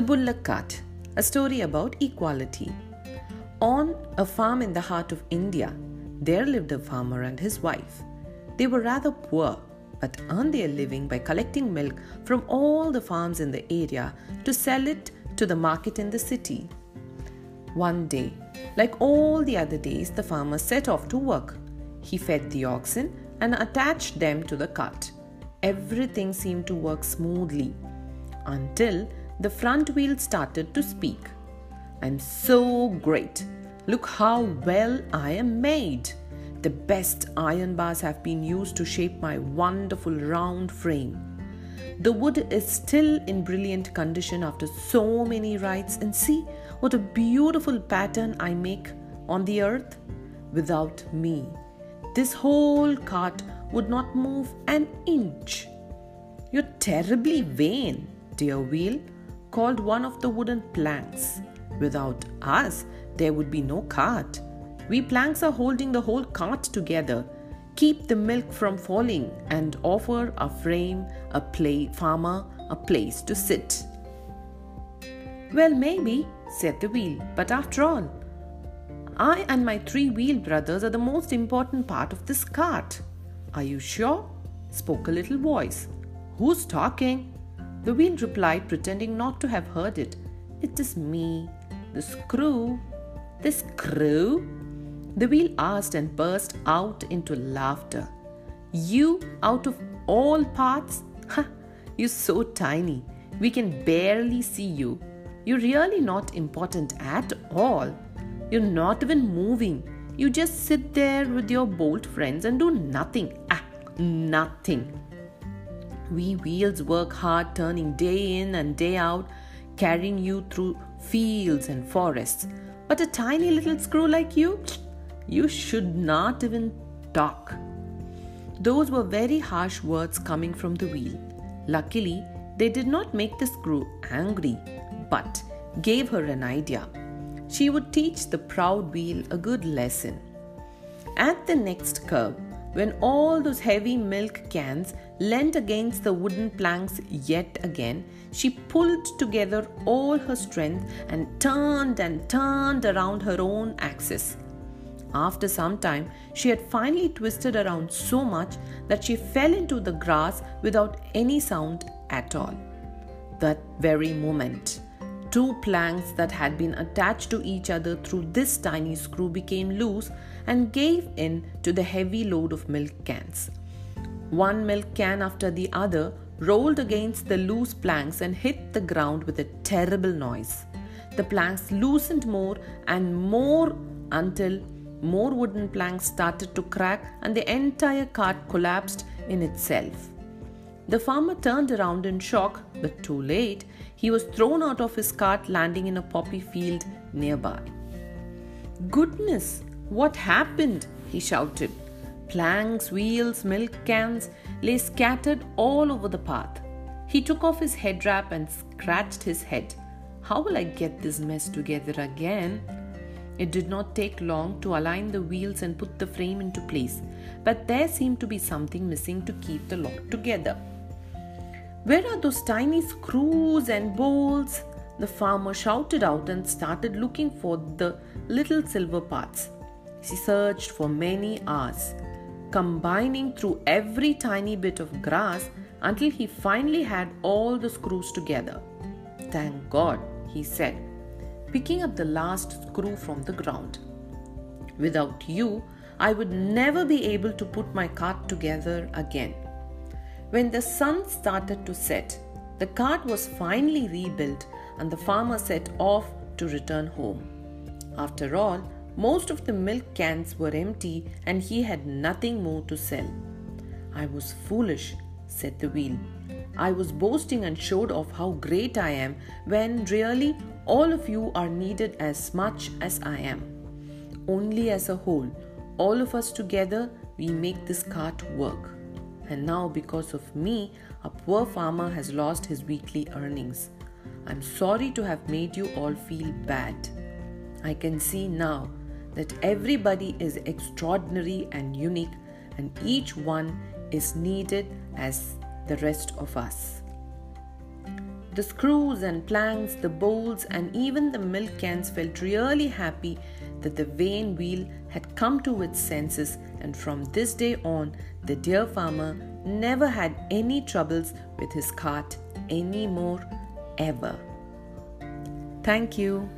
The Bullock Cart, a story about equality. On a farm in the heart of India, there lived a farmer and his wife. They were rather poor, but earned their living by collecting milk from all the farms in the area to sell it to the market in the city. One day, like all the other days, the farmer set off to work. He fed the oxen and attached them to the cart. Everything seemed to work smoothly until the front wheel started to speak. I'm so great. Look how well I am made. The best iron bars have been used to shape my wonderful round frame. The wood is still in brilliant condition after so many rides, and see what a beautiful pattern I make on the earth. Without me, this whole cart would not move an inch. You're terribly vain, dear wheel, called one of the wooden planks. Without us, there would be no cart. We planks are holding the whole cart together, keep the milk from falling, and offer a frame, a play farmer, a place to sit. Well, maybe, said the wheel, but after all, I and my three wheel brothers are the most important part of this cart. Are you sure? spoke a little voice. Who's talking? The wheel replied, pretending not to have heard it. It is me, the screw. The screw? The wheel asked and burst out into laughter. You, out of all parts? Ha! You're so tiny. We can barely see you. You're really not important at all. You're not even moving. You just sit there with your bold friends and do nothing. Ah, nothing. We wheels work hard, turning day in and day out, carrying you through fields and forests. But a tiny little screw like you, you should not even talk. Those were very harsh words coming from the wheel. Luckily, they did not make the screw angry, but gave her an idea. She would teach the proud wheel a good lesson. At the next curve, when all those heavy milk cans leant against the wooden planks yet again, she pulled together all her strength and turned and turned around her own axis. After some time, she had finally twisted around so much that she fell into the grass without any sound at all. That very moment, two planks that had been attached to each other through this tiny screw became loose and gave in to the heavy load of milk cans. One milk can after the other rolled against the loose planks and hit the ground with a terrible noise. The planks loosened more and more until more wooden planks started to crack and the entire cart collapsed in itself. The farmer turned around in shock, but too late. He was thrown out of his cart, landing in a poppy field nearby. Goodness, what happened? he shouted. Planks, wheels, milk cans lay scattered all over the path. He took off his head wrap and scratched his head. How will I get this mess together again? It did not take long to align the wheels and put the frame into place, but there seemed to be something missing to keep the lot together. Where are those tiny screws and bolts? The farmer shouted out and started looking for the little silver parts. He searched for many hours, combining through every tiny bit of grass until he finally had all the screws together. Thank God, he said picking up the last screw from the ground. Without you, I would never be able to put my cart together again. When the sun started to set, the cart was finally rebuilt and the farmer set off to return home. After all, most of the milk cans were empty and he had nothing more to sell. I was foolish, said the wheel. I was boasting and showed off how great I am when really all of you are needed as much as I am. Only as a whole, all of us together, we make this cart work. And now, because of me, a poor farmer has lost his weekly earnings. I'm sorry to have made you all feel bad. I can see now that everybody is extraordinary and unique, and each one is needed as the rest of us. The screws and planks, the bowls, and even the milk cans felt really happy that the vain wheel had come to its senses, and from this day on, the dear farmer never had any troubles with his cart any more ever. Thank you.